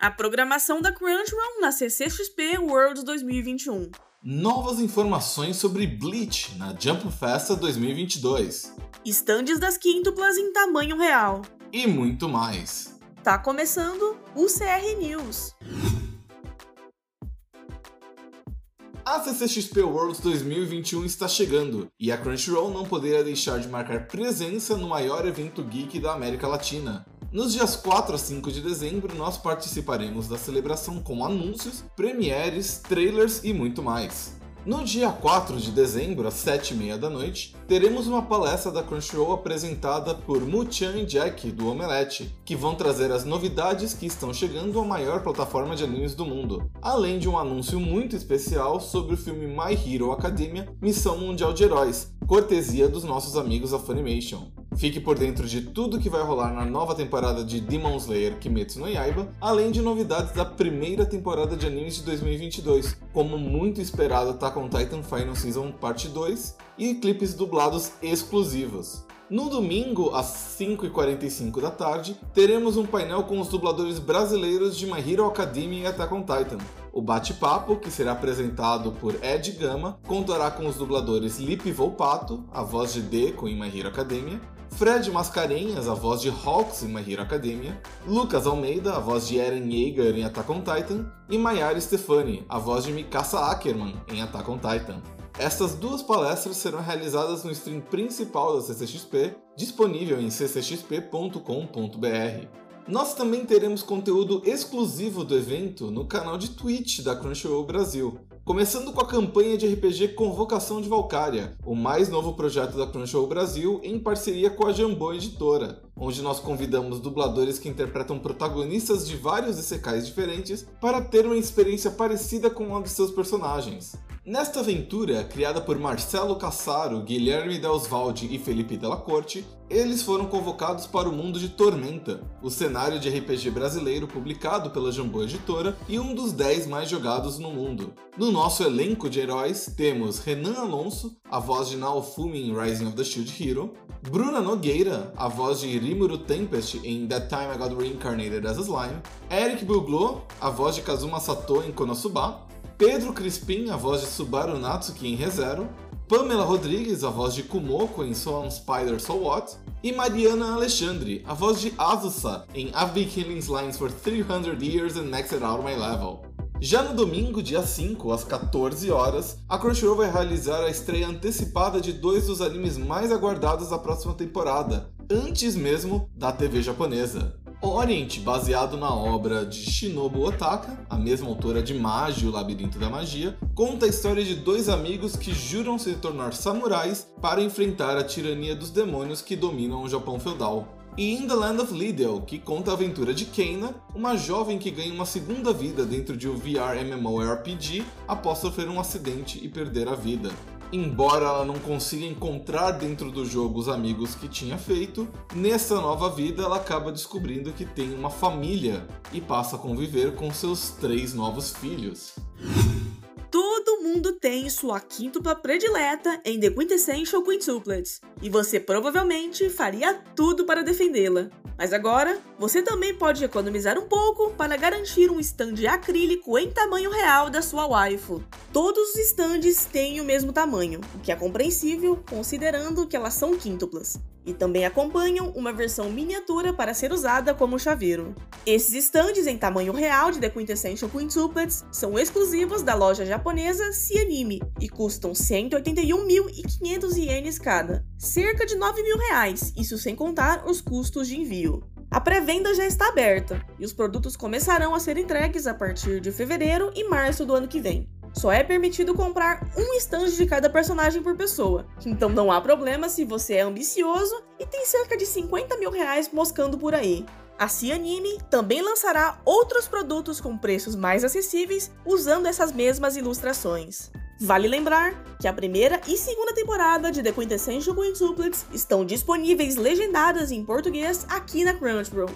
A programação da Crunchyroll na CCXP World 2021. Novas informações sobre Bleach na Jump Festa 2022. Estandes das quíntuplas em tamanho real. E muito mais. Tá começando o CR News. A CCXP Worlds 2021 está chegando e a Crunchyroll não poderia deixar de marcar presença no maior evento geek da América Latina. Nos dias 4 a 5 de dezembro, nós participaremos da celebração com anúncios, premieres, trailers e muito mais. No dia 4 de dezembro, às 7h30 da noite, teremos uma palestra da Crunchyroll apresentada por Mu-chan e Jack, do Omelete, que vão trazer as novidades que estão chegando à maior plataforma de animes do mundo, além de um anúncio muito especial sobre o filme My Hero Academia Missão Mundial de Heróis, cortesia dos nossos amigos da Funimation. Fique por dentro de tudo que vai rolar na nova temporada de Demon Slayer Kimetsu no Yaiba, além de novidades da primeira temporada de animes de 2022, como muito esperado Attack on Titan Final Season Parte 2 e clipes dublados exclusivos. No domingo, às 5h45 da tarde, teremos um painel com os dubladores brasileiros de My Hero Academia e Attack on Titan. O bate-papo, que será apresentado por Ed Gama, contará com os dubladores Lipe Volpato, a voz de Deco em My Hero Academia, Fred Mascarenhas, a voz de Hawks em My Hero Academia, Lucas Almeida, a voz de Eren Yeager em Attack on Titan, e Mayara Stefani, a voz de Mikasa Ackerman em Attack on Titan. Estas duas palestras serão realizadas no stream principal da CCXP, disponível em ccxp.com.br. Nós também teremos conteúdo exclusivo do evento no canal de Twitch da Crunchyroll Brasil. Começando com a campanha de RPG Convocação de Valkyria, o mais novo projeto da Crunchyroll Brasil em parceria com a Jambô Editora, onde nós convidamos dubladores que interpretam protagonistas de vários isekais diferentes para ter uma experiência parecida com a de seus personagens. Nesta aventura, criada por Marcelo Cassaro, Guilherme Delsvalde e Felipe Della Corte, eles foram convocados para o mundo de Tormenta, o cenário de RPG brasileiro publicado pela Jambô Editora e um dos 10 mais jogados no mundo. No nosso elenco de heróis temos Renan Alonso, a voz de Naofumi em Rising of the Shield Hero, Bruna Nogueira, a voz de Rimuru Tempest em That Time I Got Reincarnated as a Slime, Eric Buglo, a voz de Kazuma Sato em Konosuba, Pedro Crispim, a voz de Subaru Natsuki em ReZero, Pamela Rodrigues, a voz de Kumoko em So On Spider So What, e Mariana Alexandre, a voz de Azusa em I've Been Killing Slimes for 300 Years and Maxed Out My Level. Já no domingo, dia 5, às 14 horas, a Crunchyroll vai realizar a estreia antecipada de dois dos animes mais aguardados da próxima temporada, antes mesmo da TV japonesa. Orient, baseado na obra de Shinobu Otaka, a mesma autora de Magi, o Labirinto da Magia, conta a história de dois amigos que juram se tornar samurais para enfrentar a tirania dos demônios que dominam o Japão feudal. E In the Land of Liddell, que conta a aventura de Keina, uma jovem que ganha uma segunda vida dentro de um VR MMORPG após sofrer um acidente e perder a vida. Embora ela não consiga encontrar dentro do jogo os amigos que tinha feito, nessa nova vida ela acaba descobrindo que tem uma família e passa a conviver com seus três novos filhos. Todo mundo tem sua quíntupla predileta em The Quintessential Quintuplets, e você provavelmente faria tudo para defendê-la. Mas agora, você também pode economizar um pouco para garantir um stand acrílico em tamanho real da sua waifu. Todos os stands têm o mesmo tamanho, o que é compreensível considerando que elas são quíntuplas e também acompanham uma versão miniatura para ser usada como chaveiro. Esses estandes em tamanho real de The Quintessential Quintuplets são exclusivos da loja japonesa Cianime e custam 181.500 ienes cada, cerca de 9 mil reais, isso sem contar os custos de envio. A pré-venda já está aberta e os produtos começarão a ser entregues a partir de fevereiro e março do ano que vem. Só é permitido comprar um estande de cada personagem por pessoa, então não há problema se você é ambicioso e tem cerca de 50 mil reais moscando por aí. A Cianime também lançará outros produtos com preços mais acessíveis usando essas mesmas ilustrações. Vale lembrar que a primeira e segunda temporada de The Quintessential Quintuplets estão disponíveis legendadas em português aqui na Crunchyroll.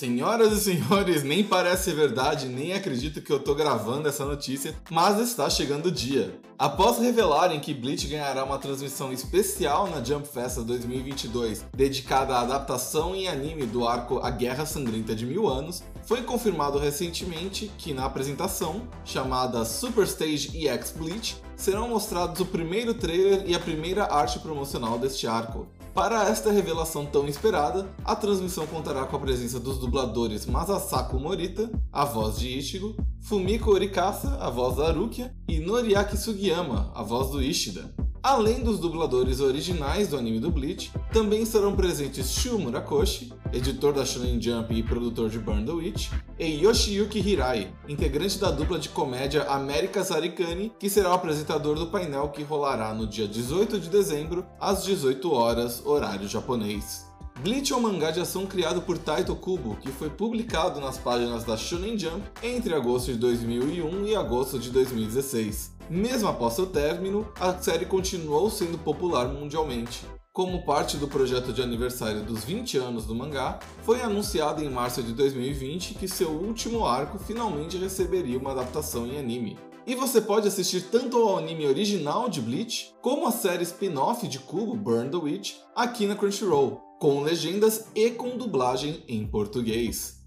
Senhoras e senhores, nem parece verdade, nem acredito que eu tô gravando essa notícia, mas está chegando o dia. Após revelarem que Bleach ganhará uma transmissão especial na Jump Festa 2022, dedicada à adaptação em anime do arco A Guerra Sangrenta de Mil Anos, foi confirmado recentemente que na apresentação, chamada Super Stage EX Bleach, serão mostrados o primeiro trailer e a primeira arte promocional deste arco. Para esta revelação tão esperada, a transmissão contará com a presença dos dubladores Masasako Morita, a voz de Ichigo, Fumiko Orikasa, a voz da Arukia, e Noriaki Sugiyama, a voz do Ishida. Além dos dubladores originais do anime do Bleach, também estarão presentes Shu Murakoshi, editor da Shonen Jump e produtor de Burn the Witch, e Yoshiyuki Hirai, integrante da dupla de comédia América Sarikani, que será o apresentador do painel que rolará no dia 18 de dezembro, às 18 horas, horário japonês. Bleach é um mangá de ação criado por Taito Kubo, que foi publicado nas páginas da Shonen Jump entre agosto de 2001 e agosto de 2016. Mesmo após seu término, a série continuou sendo popular mundialmente. Como parte do projeto de aniversário dos 20 anos do mangá, foi anunciado em março de 2020 que seu último arco finalmente receberia uma adaptação em anime. E você pode assistir tanto ao anime original de Bleach, como a série spin-off de Kubo Burn the Witch aqui na Crunchyroll, com legendas e com dublagem em português.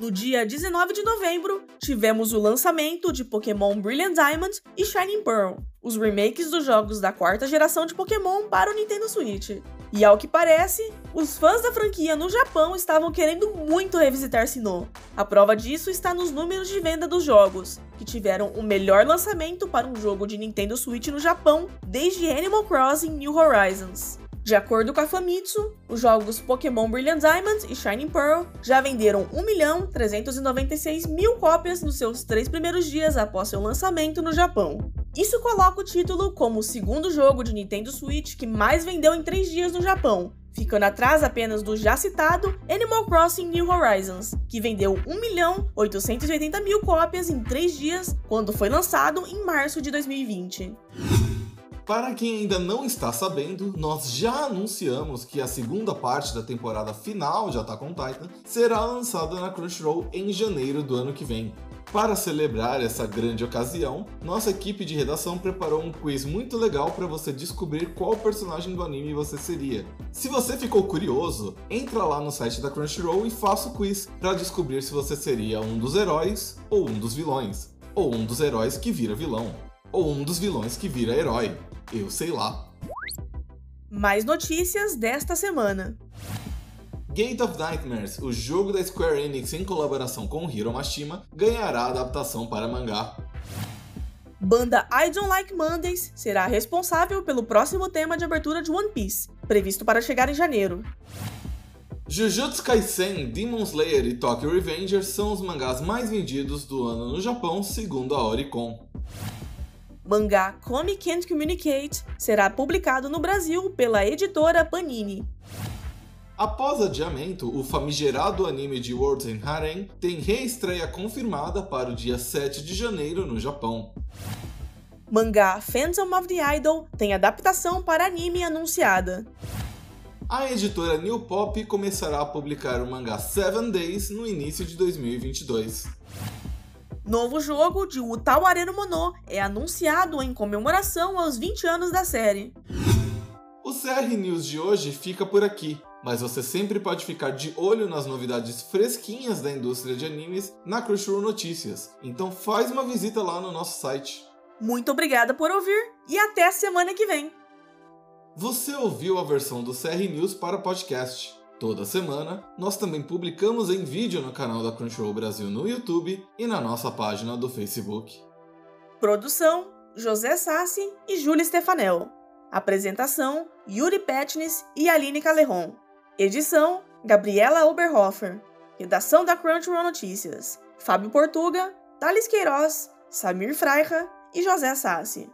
No dia 19 de novembro, tivemos o lançamento de Pokémon Brilliant Diamond e Shining Pearl, os remakes dos jogos da quarta geração de Pokémon para o Nintendo Switch. E ao que parece, os fãs da franquia no Japão estavam querendo muito revisitar Sinnoh. A prova disso está nos números de venda dos jogos, que tiveram o melhor lançamento para um jogo de Nintendo Switch no Japão desde Animal Crossing New Horizons. De acordo com a Famitsu, os jogos Pokémon Brilliant Diamond e Shining Pearl já venderam 1.396.000 mil cópias nos seus três primeiros dias após seu lançamento no Japão. Isso coloca o título como o segundo jogo de Nintendo Switch que mais vendeu em três dias no Japão, ficando atrás apenas do já citado Animal Crossing New Horizons, que vendeu 1.880.000 mil cópias em três dias quando foi lançado em março de 2020. Para quem ainda não está sabendo, nós já anunciamos que a segunda parte da temporada final de Attack on Titan será lançada na Crunchyroll em janeiro do ano que vem. Para celebrar essa grande ocasião, nossa equipe de redação preparou um quiz muito legal para você descobrir qual personagem do anime você seria. Se você ficou curioso, entra lá no site da Crunchyroll e faça o quiz para descobrir se você seria um dos heróis ou um dos vilões, ou um dos heróis que vira vilão, ou um dos vilões que vira herói. Eu sei lá. Mais notícias desta semana. Gate of Nightmares, o jogo da Square Enix em colaboração com Hiro Mashima, ganhará adaptação para mangá. Banda I Don't Like Mondays será responsável pelo próximo tema de abertura de One Piece, previsto para chegar em janeiro. Jujutsu Kaisen, Demon Slayer e Tokyo Revengers são os mangás mais vendidos do ano no Japão, segundo a Oricon mangá Come Can't Communicate será publicado no Brasil pela editora Panini. Após adiamento, o famigerado anime de Words in Harem tem reestreia confirmada para o dia 7 de janeiro no Japão. Mangá Phantom of the Idol tem adaptação para anime anunciada. A editora New Pop começará a publicar o mangá Seven Days no início de 2022. Novo jogo de Utaware no Mono é anunciado em comemoração aos 20 anos da série. O CR News de hoje fica por aqui, mas você sempre pode ficar de olho nas novidades fresquinhas da indústria de animes na Crunchyroll Notícias. Então faz uma visita lá no nosso site. Muito obrigada por ouvir e até a semana que vem. Você ouviu a versão do CR News para podcast. Toda semana, nós também publicamos em vídeo no canal da Crunchyroll Brasil no YouTube e na nossa página do Facebook. Produção: José Sassi e Júlia Stefanel. Apresentação: Yuri Petnis e Aline Calerron. Edição: Gabriela Oberhofer. Redação da Crunchyroll Notícias: Fábio Portuga, Thales Queiroz, Samir Freira e José Sassi.